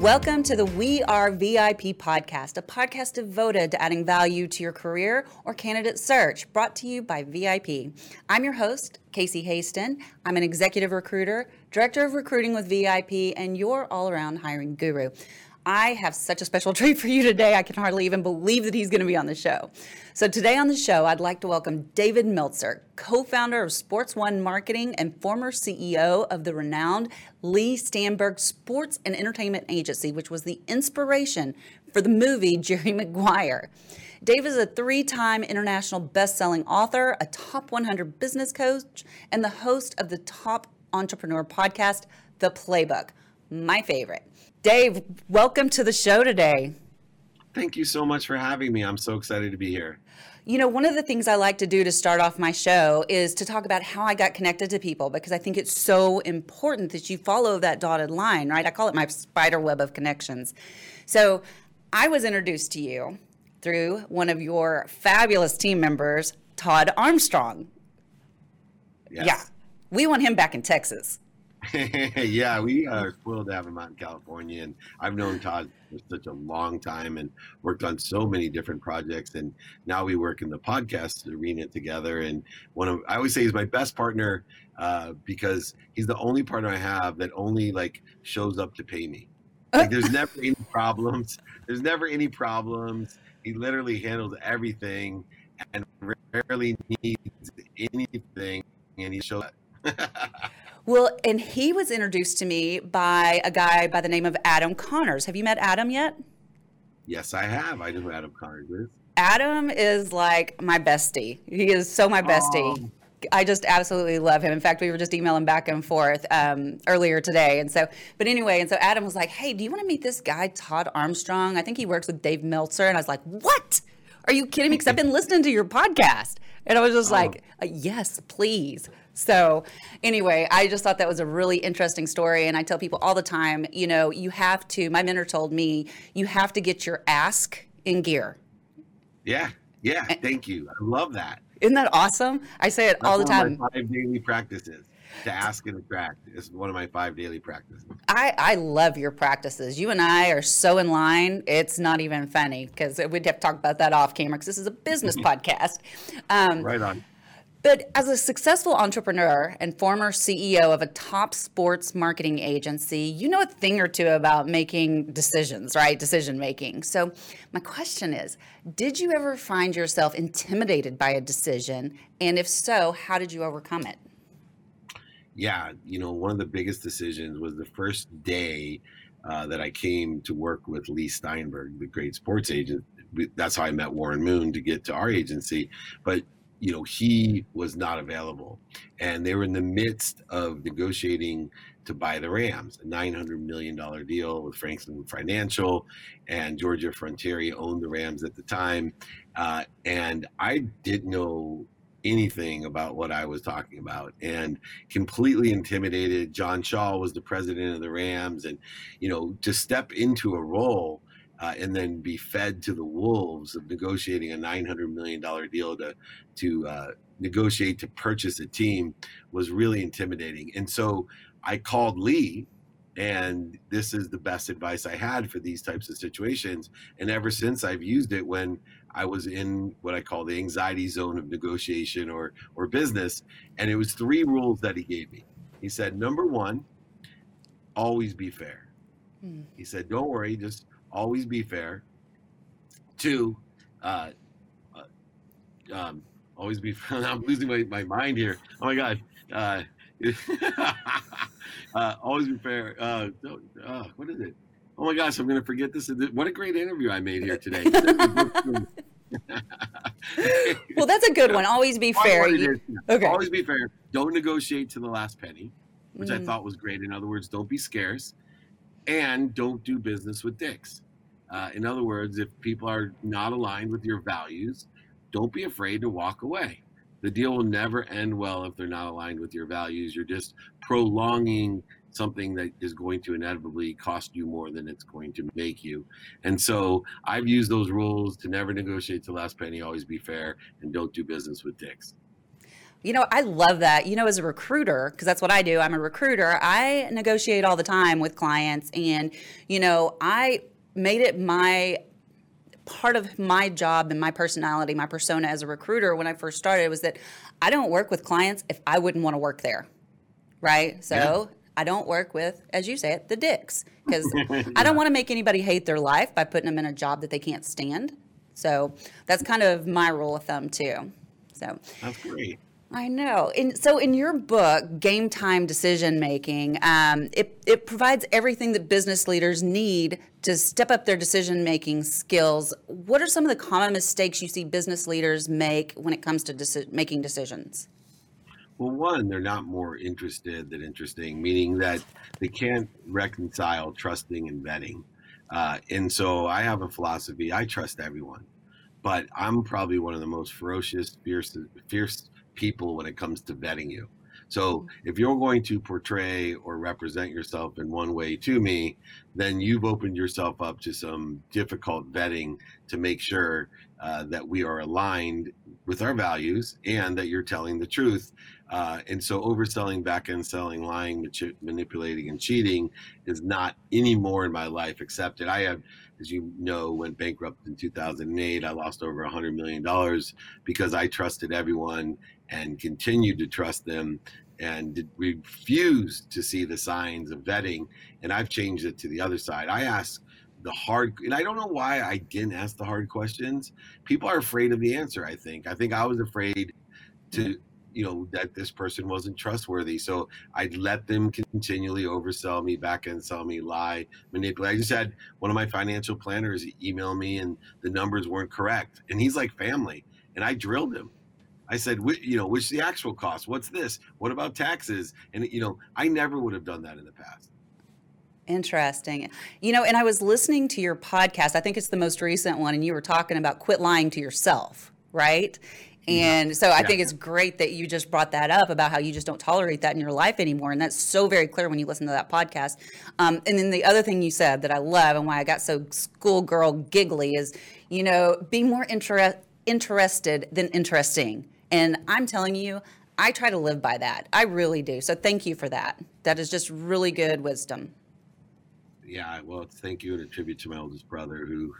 Welcome to the We Are VIP podcast, a podcast devoted to adding value to your career or candidate search, brought to you by VIP. I'm your host, Casey Hasten. I'm an executive recruiter, director of recruiting with VIP, and your all around hiring guru. I have such a special treat for you today. I can hardly even believe that he's going to be on the show. So, today on the show, I'd like to welcome David Meltzer, co founder of Sports One Marketing and former CEO of the renowned Leigh Steinberg Sports and Entertainment Agency, which was the inspiration for the movie Jerry Maguire. Dave is a three time international best selling author, a top 100 business coach, and the host of the top entrepreneur podcast, The Playbook, my favorite. Dave, welcome to the show today. Thank you so much for having me. I'm so excited to be here. You know, one of the things I like to do to start off my show is to talk about how I got connected to people because I think it's so important that you follow that dotted line, right? I call it my spider web of connections. So I was introduced to you through one of your fabulous team members, Todd Armstrong. Yes. Yeah. We want him back in Texas. yeah, we are spoiled to have him out in California, and I've known Todd for such a long time and worked on so many different projects. And now we work in the podcast arena together. And one of I always say he's my best partner uh, because he's the only partner I have that only like shows up to pay me. Like there's never any problems. There's never any problems. He literally handles everything and rarely needs anything, and he shows. Well, and he was introduced to me by a guy by the name of Adam Connors. Have you met Adam yet? Yes, I have. I know who Adam Connors is. Adam is like my bestie. He is so my bestie. Oh. I just absolutely love him. In fact, we were just emailing back and forth um, earlier today. And so, but anyway, and so Adam was like, Hey, do you want to meet this guy, Todd Armstrong? I think he works with Dave Meltzer. And I was like, What? Are you kidding me? Because I've been listening to your podcast. And I was just oh. like, Yes, please. So, anyway, I just thought that was a really interesting story. And I tell people all the time, you know, you have to, my mentor told me, you have to get your ask in gear. Yeah. Yeah. Thank you. I love that. Isn't that awesome? I say it That's all the time. five daily practices to ask and attract is one of my five daily practices. I, I love your practices. You and I are so in line. It's not even funny because we'd have to talk about that off camera because this is a business podcast. Um, right on. But as a successful entrepreneur and former CEO of a top sports marketing agency, you know a thing or two about making decisions, right? Decision making. So, my question is Did you ever find yourself intimidated by a decision? And if so, how did you overcome it? Yeah, you know, one of the biggest decisions was the first day uh, that I came to work with Leigh Steinberg, the great sports agent. That's how I met Warren Moon to get to our agency. But you know he was not available. And they were in the midst of negotiating to buy the rams a 900 million dollar deal with franklin financial and georgia frontiere owned the rams at the time. Uh, and i didn't know anything about what i was talking about and completely intimidated. John shaw was the president of the rams and you know to step into a role uh, and then be fed to the wolves of negotiating a $900 million deal to, to uh, negotiate to purchase a team was really intimidating. And so I called Leigh, and this is the best advice I had for these types of situations. And ever since I've used it when I was in what I call the anxiety zone of negotiation or, or business. And it was three rules that he gave me. He said, number one, always be fair. Hmm. He said, don't worry, just always be fair. Two, uh, uh, um, always be. I'm losing my, my mind here. Oh my god. Uh, uh, always be fair. Uh, uh, what is it? Oh my gosh, I'm going to forget this. What a great interview I made here today. well, that's a good one. Always be fair. Okay. Always be fair. Don't negotiate to the last penny, which mm. I thought was great. In other words, don't be scarce, and don't do business with dicks. Uh, in other words, if people are not aligned with your values, don't be afraid to walk away. The deal will never end well if they're not aligned with your values. You're just prolonging something that is going to inevitably cost you more than it's going to make you. And so I've used those rules to never negotiate to last penny, always be fair, and don't do business with dicks. You know, I love that. You know, as a recruiter, because that's what I do, I'm a recruiter, I negotiate all the time with clients. And, you know, I made it my part of my job and my personality, my persona as a recruiter when I first started was that I don't work with clients if I wouldn't want to work there. Right. So yeah. I don't work with, as you say it, the dicks because yeah. I don't want to make anybody hate their life by putting them in a job that they can't stand. So that's kind of my rule of thumb too. So that's great. I know. And so in your book, Game Time Decision Making, um, it, it provides everything that business leaders need to step up their decision making skills. What are some of the common mistakes you see business leaders make when it comes to deci- making decisions? Well, one, they're not more interested than interesting, meaning that they can't reconcile trusting and vetting. Uh, and so I have a philosophy I trust everyone, but I'm probably one of the most ferocious, fierce, fierce people when it comes to vetting you. So mm-hmm. if you're going to portray or represent yourself in one way to me, then you've opened yourself up to some difficult vetting to make sure uh, that we are aligned with our values and that you're telling the truth. Uh, and so overselling, back end selling, lying, manipulating, and cheating is not anymore in my life accepted. I have, as you know, went bankrupt in 2008. I lost over $100 million because I trusted everyone and continued to trust them and refused to see the signs of vetting. And I've changed it to the other side. I ask the hard, and I don't know why I didn't ask the hard questions. People are afraid of the answer. I think. I think I was afraid to, you know, that this person wasn't trustworthy. So I'd let them continually oversell me, back end sell me, lie, manipulate. I just had one of my financial planners email me, and the numbers weren't correct, and he's like family, and I drilled him I said, you know, which the actual cost? What's this? What about taxes? And you know, I never would have done that in the past. Interesting. You know, and I was listening to your podcast. I think it's the most recent one, and you were talking about quit lying to yourself, right? And so I yeah. think it's great that you just brought that up about how you just don't tolerate that in your life anymore. And that's so very clear when you listen to that podcast. Um, and then the other thing you said that I love and why I got so schoolgirl giggly is, you know, be more inter- interested than interesting. And I'm telling you, I try to live by that. I really do. So thank you for that. That is just really good wisdom. Yeah, well, thank you and a tribute to my oldest brother who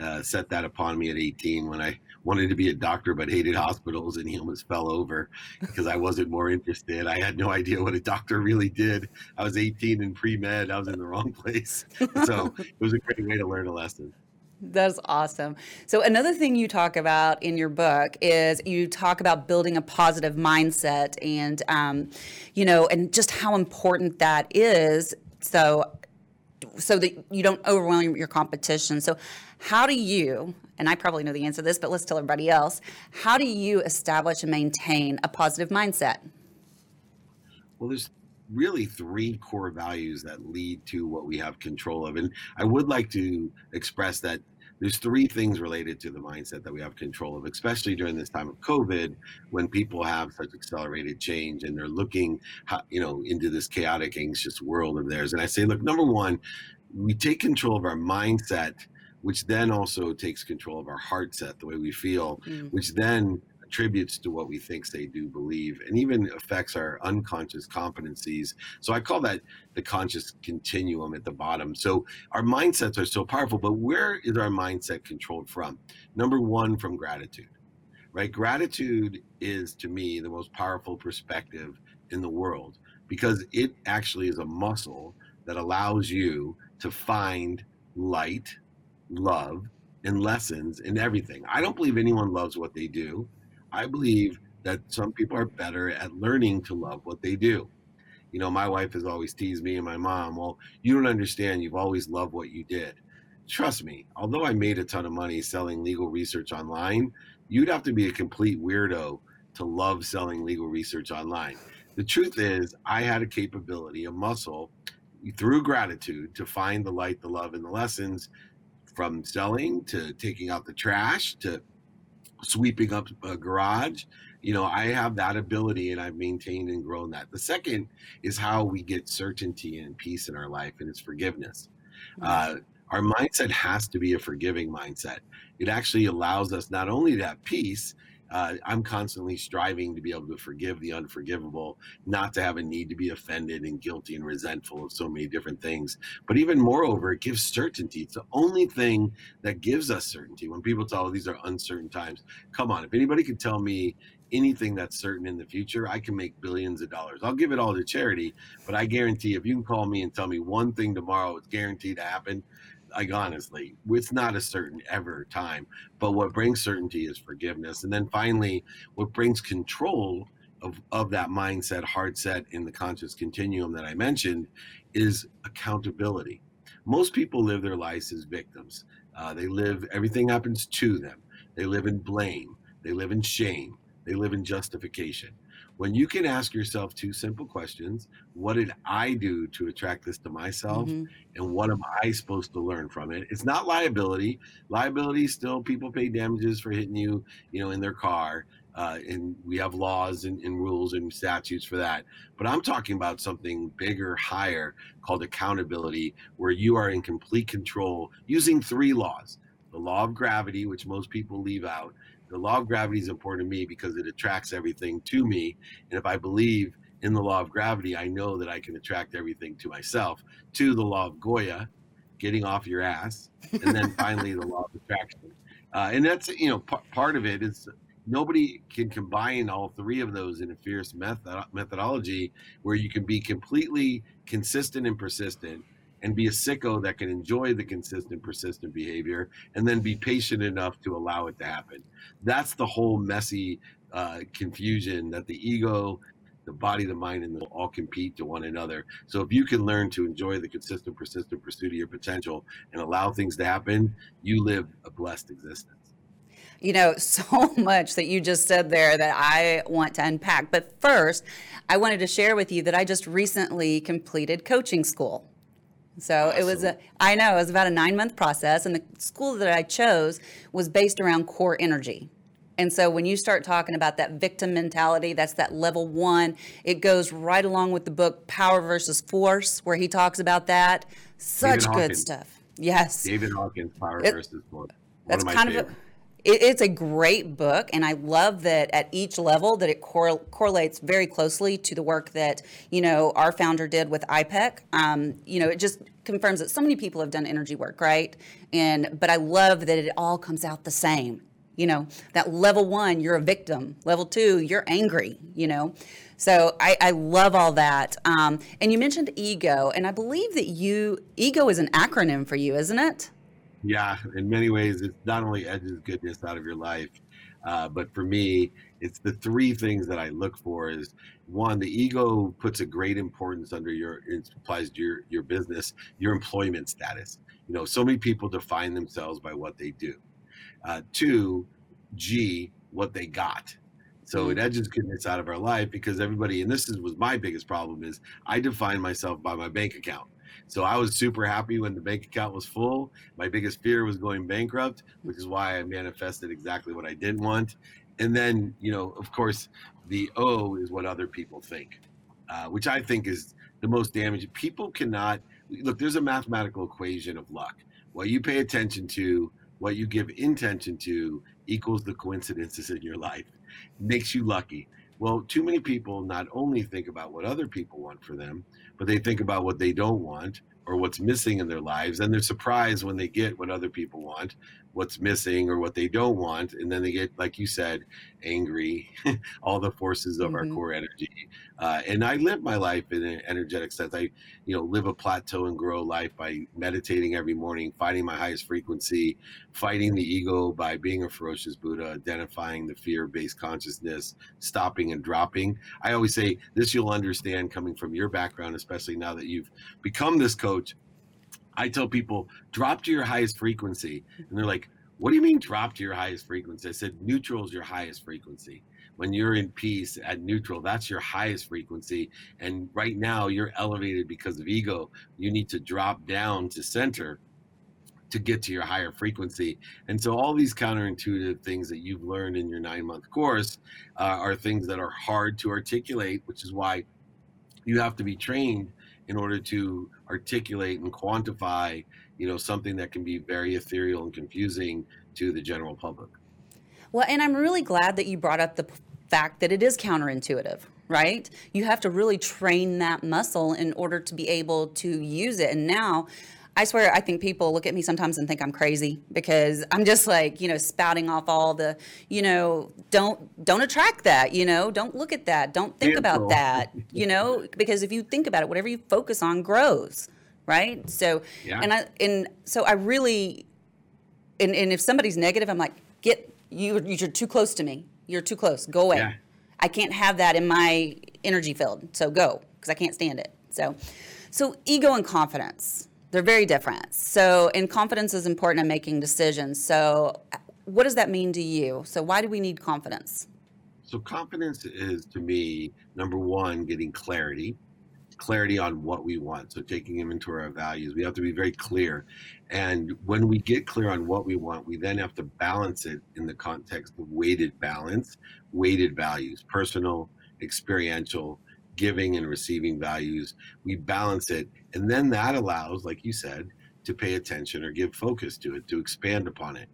uh, set that upon me at 18 when I wanted to be a doctor but hated hospitals and he almost fell over because I wasn't more interested. I had no idea what a doctor really did. I was 18 and pre med, I was in the wrong place. So it was a great way to learn a lesson. That's awesome. So, another thing you talk about in your book is you talk about building a positive mindset and, um, you know, and just how important that is. So, so that you don't overwhelm your competition. So, how do you, and I probably know the answer to this, but let's tell everybody else, how do you establish and maintain a positive mindset? Well, there's really three core values that lead to what we have control of. And I would like to express that there's three things related to the mindset that we have control of, especially during this time of COVID, when people have such accelerated change and they're looking, you know, into this chaotic, anxious world of theirs. And I say, look, number one, we take control of our mindset, which then also takes control of our heart set, the way we feel, mm. which then attributes to what we think, they do, believe, and even affects our unconscious competencies. So I call that the conscious continuum at the bottom. So our mindsets are so powerful, but where is our mindset controlled from? Number one, from gratitude, right? Gratitude is, to me, the most powerful perspective in the world because it actually is a muscle that allows you to find light, love, and lessons in everything. I don't believe anyone loves what they do. I believe that some people are better at learning to love what they do. You know, my wife has always teased me and my mom, well, you don't understand. You've always loved what you did. Trust me, although I made a ton of money selling legal research online, you'd have to be a complete weirdo to love selling legal research online. The truth is, I had a capability, a muscle through gratitude to find the light, the love, and the lessons from selling to taking out the trash to sweeping up a garage you know i have that ability and i've maintained and grown that. The second is how we get certainty and peace in our life and it's forgiveness. Uh, our mindset has to be a forgiving mindset. It actually allows us not only to have peace uh, I'm constantly striving to be able to forgive the unforgivable, not to have a need to be offended and guilty and resentful of so many different things. But even moreover, it gives certainty. It's the only thing that gives us certainty. When people tell, oh, these are uncertain times, come on, if anybody could tell me anything that's certain in the future, I can make billions of dollars. I'll give it all to charity, but I guarantee if you can call me and tell me one thing tomorrow it's guaranteed to happen, like honestly, it's not a certain ever time. But what brings certainty is forgiveness. And then finally, what brings control of, of that mindset, hard set in the conscious continuum that I mentioned is accountability. Most people live their lives as victims. Uh, they live, everything happens to them. They live in blame. They live in shame. They live in justification when you can ask yourself two simple questions what did i do to attract this to myself mm-hmm. and what am i supposed to learn from it? It's not liability. Liability still people pay damages for hitting you you know in their car uh, and we have laws and, and rules and statutes for that. But i'm talking about something bigger higher called accountability where you are in complete control using three laws. The law of gravity which most people leave out the law of gravity is important to me because it attracts everything to me. And if I believe in the law of gravity, I know that I can attract everything to myself. To the law of Goya, getting off your ass, and then finally the law of attraction. Uh, and that's you know p- part of it is nobody can combine all three of those in a fierce method- methodology where you can be completely consistent and persistent and be a sicko that can enjoy the consistent, persistent behavior and then be patient enough to allow it to happen. That's the whole messy uh, confusion that the ego, the body, the mind, and the all compete to one another. So if you can learn to enjoy the consistent, persistent pursuit of your potential and allow things to happen, you live a blessed existence you know, so much that you just said there that I want to unpack. But first, I wanted to share with you that I just recently completed coaching school. So awesome. it was a, I know, it was about a nine month process. And the school that I chose was based around core energy. And so when you start talking about that victim mentality, that's that level one, it goes right along with the book Power versus Force, where he talks about that. Such good stuff. Yes. David Hawkins, Power it, versus Force. One that's of kind of a, it, it's a great book, and I love that at each level that it cor- correlates very closely to the work that you know our founder did with IPEC. Um, you know, it just confirms that so many people have done energy work, right? And but I love that it all comes out the same. You know, that level one, you're a victim. Level two, you're angry. You know, so I, I love all that. Um, and you mentioned ego, and I believe that you ego is an acronym for you, isn't it? Yeah, in many ways, it not only edges goodness out of your life, uh, but for me, it's the three things that I look for is one, the ego puts a great importance under your it applies to your your business, your employment status. You know, so many people define themselves by what they do. Uh, two, G, what they got. So it mm. edges goodness out of our life because everybody, and this is was my biggest problem is I define myself by my bank account. So I was super happy when the bank account was full. My biggest fear was going bankrupt, which is why I manifested exactly what I didn't want. And then, you know, of course, the O is what other people think, uh, which I think is the most damaging. People cannot look. There's a mathematical equation of luck. What you pay attention to, what you give intention to, equals the coincidences in your life. Makes you lucky. Well, too many people not only think about what other people want for them, but they think about what they don't want or what's missing in their lives. And they're surprised when they get what other people want what's missing or what they don't want and then they get like you said angry all the forces of mm-hmm. our core energy. Uh, and i live my life in an energetic sense. I you know live a plateau and grow life by meditating every morning finding my highest frequency fighting the ego by being a ferocious buddha identifying the fear-based consciousness stopping and dropping. I always say this you'll understand coming from your background especially now that you've become this coach I tell people drop to your highest frequency, and they're like, "What do you mean drop to your highest frequency?" I said neutral is your highest frequency. When you're in peace at neutral, that's your highest frequency. And right now, you're elevated because of ego. You need to drop down to center to get to your higher frequency. And so, all these counterintuitive things that you've learned in your nine month course uh, are things that are hard to articulate, which is why you have to be trained in order to articulate and quantify you know something that can be very ethereal and confusing to the general public. Well and i'm really glad that you brought up the fact that it is counterintuitive right? You have to really train that muscle in order to be able to use it. And now I swear, I think people look at me sometimes and think I'm crazy because I'm just like, you know, spouting off all the, you know, don't don't attract that, you know, don't look at that, don't think about that, you know, because if you think about it, whatever you focus on grows, right? So, yeah. and I and so I really, and and if somebody's negative, I'm like, get you, you're too close to me. You're too close. Go away. Yeah. I can't have that in my energy field. So go because I can't stand it. So, so ego and confidence they're very different. So, and confidence is important in making decisions. So, what does that mean to you? So, why do we need confidence? So, confidence is to me, number one, getting clarity, clarity on what we want. So, taking inventory of our values, we have to be very clear. And when we get clear on what we want, we then have to balance it in the context of weighted balance, weighted values, personal, experiential, giving and receiving values. We balance it. And then that allows, like you said, to pay attention or give focus to it, to expand upon it.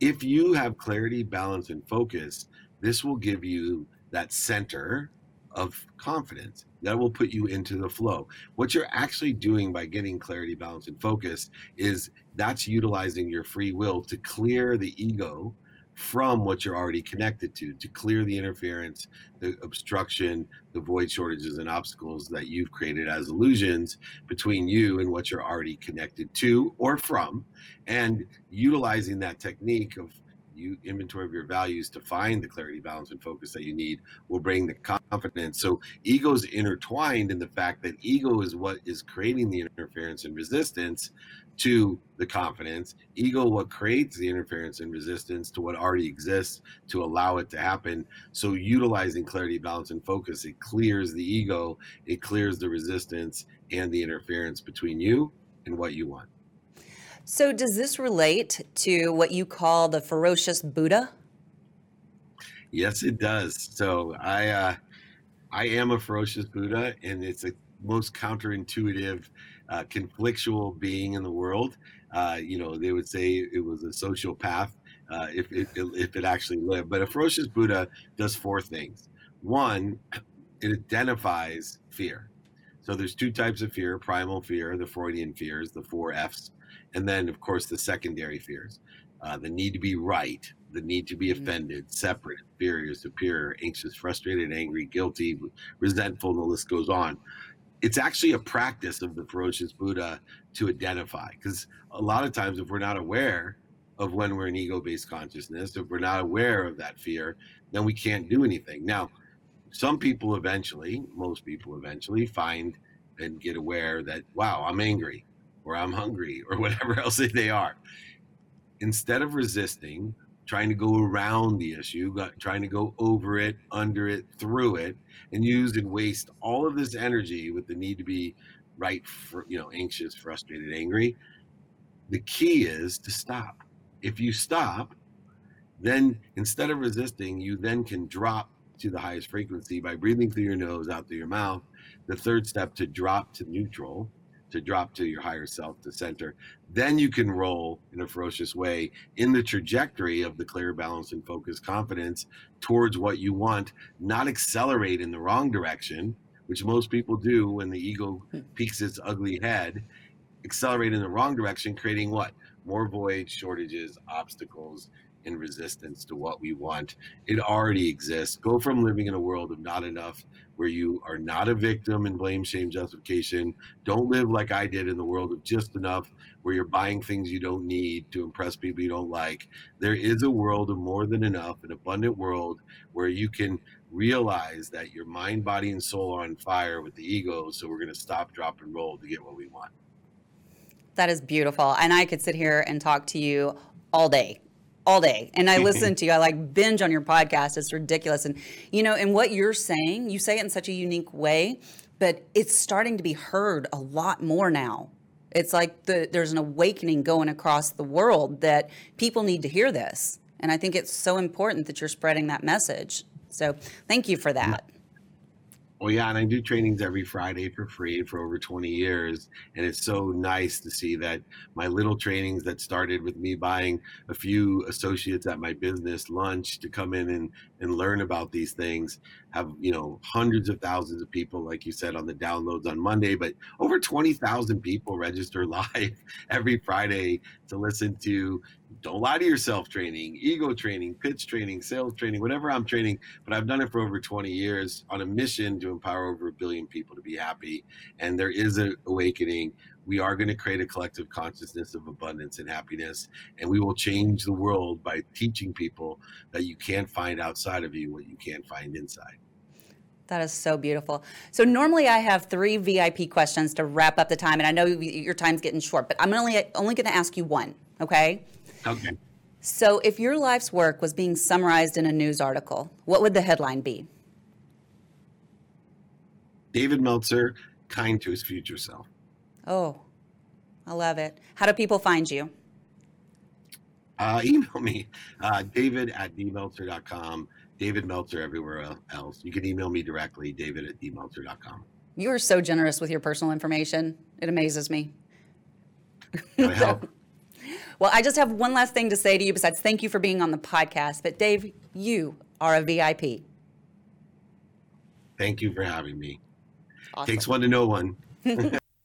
If you have clarity, balance, and focus, this will give you that center of confidence that will put you into the flow. What you're actually doing by getting clarity, balance, and focus is that's utilizing your free will to clear the ego from what you're already connected to to clear the interference, the obstruction, the void shortages and obstacles that you've created as illusions between you and what you're already connected to or from and utilizing that technique of you inventory of your values to find the clarity balance and focus that you need will bring the confidence so ego is intertwined in the fact that ego is what is creating the interference and resistance to the confidence. Ego, what creates the interference and resistance to what already exists to allow it to happen. So, utilizing clarity, balance, and focus, it clears the ego, it clears the resistance and the interference between you and what you want. So, does this relate to what you call the ferocious Buddha? Yes, it does. So, I, uh, I am a ferocious Buddha, and it's the most counterintuitive uh, conflictual being in the world. Uh, you know, they would say it was a sociopath uh, if, if, if it actually lived. But a ferocious Buddha does four things. One, it identifies fear. So there's two types of fear: primal fear, the Freudian fears, the four Fs, and then of course the secondary fears: uh, the need to be right, the need to be mm-hmm. offended, separate, inferior, superior, anxious, frustrated, angry, guilty, resentful, and the list goes on it's actually a practice of the ferocious Buddha to identify. Because a lot of times, if we're not aware of when we're in ego based consciousness, if we're not aware of that fear, then we can't do anything. Now, some people eventually, most people eventually find and get aware that, wow, I'm angry or I'm hungry or whatever else they are. Instead of resisting, trying to go around the issue, trying to go over it, under it, through it, and use and waste all of this energy with the need to be right, for, you know, anxious, frustrated, angry. The key is to stop. If you stop, then instead of resisting, you then can drop to the highest frequency by breathing through your nose, out through your mouth. The third step to drop to neutral to drop to your higher self to center then you can roll in a ferocious way in the trajectory of the clear balance and focus confidence towards what you want not accelerate in the wrong direction which most people do when the ego hmm. peeks its ugly head accelerate in the wrong direction creating what more void shortages obstacles and resistance to what we want it already exists go from living in a world of not enough where you are not a victim in blame, shame, justification. Don't live like I did in the world of just enough, where you're buying things you don't need to impress people you don't like. There is a world of more than enough, an abundant world where you can realize that your mind, body, and soul are on fire with the ego. So we're going to stop, drop, and roll to get what we want. That is beautiful. And I could sit here and talk to you all day all day and I listen to you. I like binge on your podcast. It's ridiculous. And, you know, and what you're saying, you say it in such a unique way, but it's starting to be heard a lot more now. It's like the, there's an awakening going across the world that people need to hear this. And I think it's so important that you're spreading that message. So thank you for that. Well, yeah, and I do trainings every Friday for free for over 20 years. And it's so nice to see that my little trainings that started with me buying a few associates at my business lunch to come in and, and learn about these things have, you know, hundreds of thousands of people, like you said, on the downloads on Monday, but over 20,000 people register live every Friday to listen to don't lie to yourself training, ego training, pitch training, sales training, whatever I'm training. But I've done it for over 20 years on a mission to empower over a billion people to be happy. And there is an awakening. We are going to create a collective consciousness of abundance and happiness. And we will change the world by teaching people that you can't find outside of you what you can't find inside. That is so beautiful. So normally I have three VIP questions to wrap up the time, and I know your time's getting short, but I'm only only going to ask you one. Okay. Okay. So, if your life's work was being summarized in a news article, what would the headline be? David Meltzer, kind to his future self. Oh, I love it. How do people find you? Uh, email me, uh, david at dmeltzer.com. David Meltzer everywhere else. You can email me directly, david at dmeltzer.com. You are so generous with your personal information. It amazes me. Well, I just have one last thing to say to you besides thank you for being on the podcast. But Dave, you are a VIP. Thank you for having me. Awesome. Takes one to know one.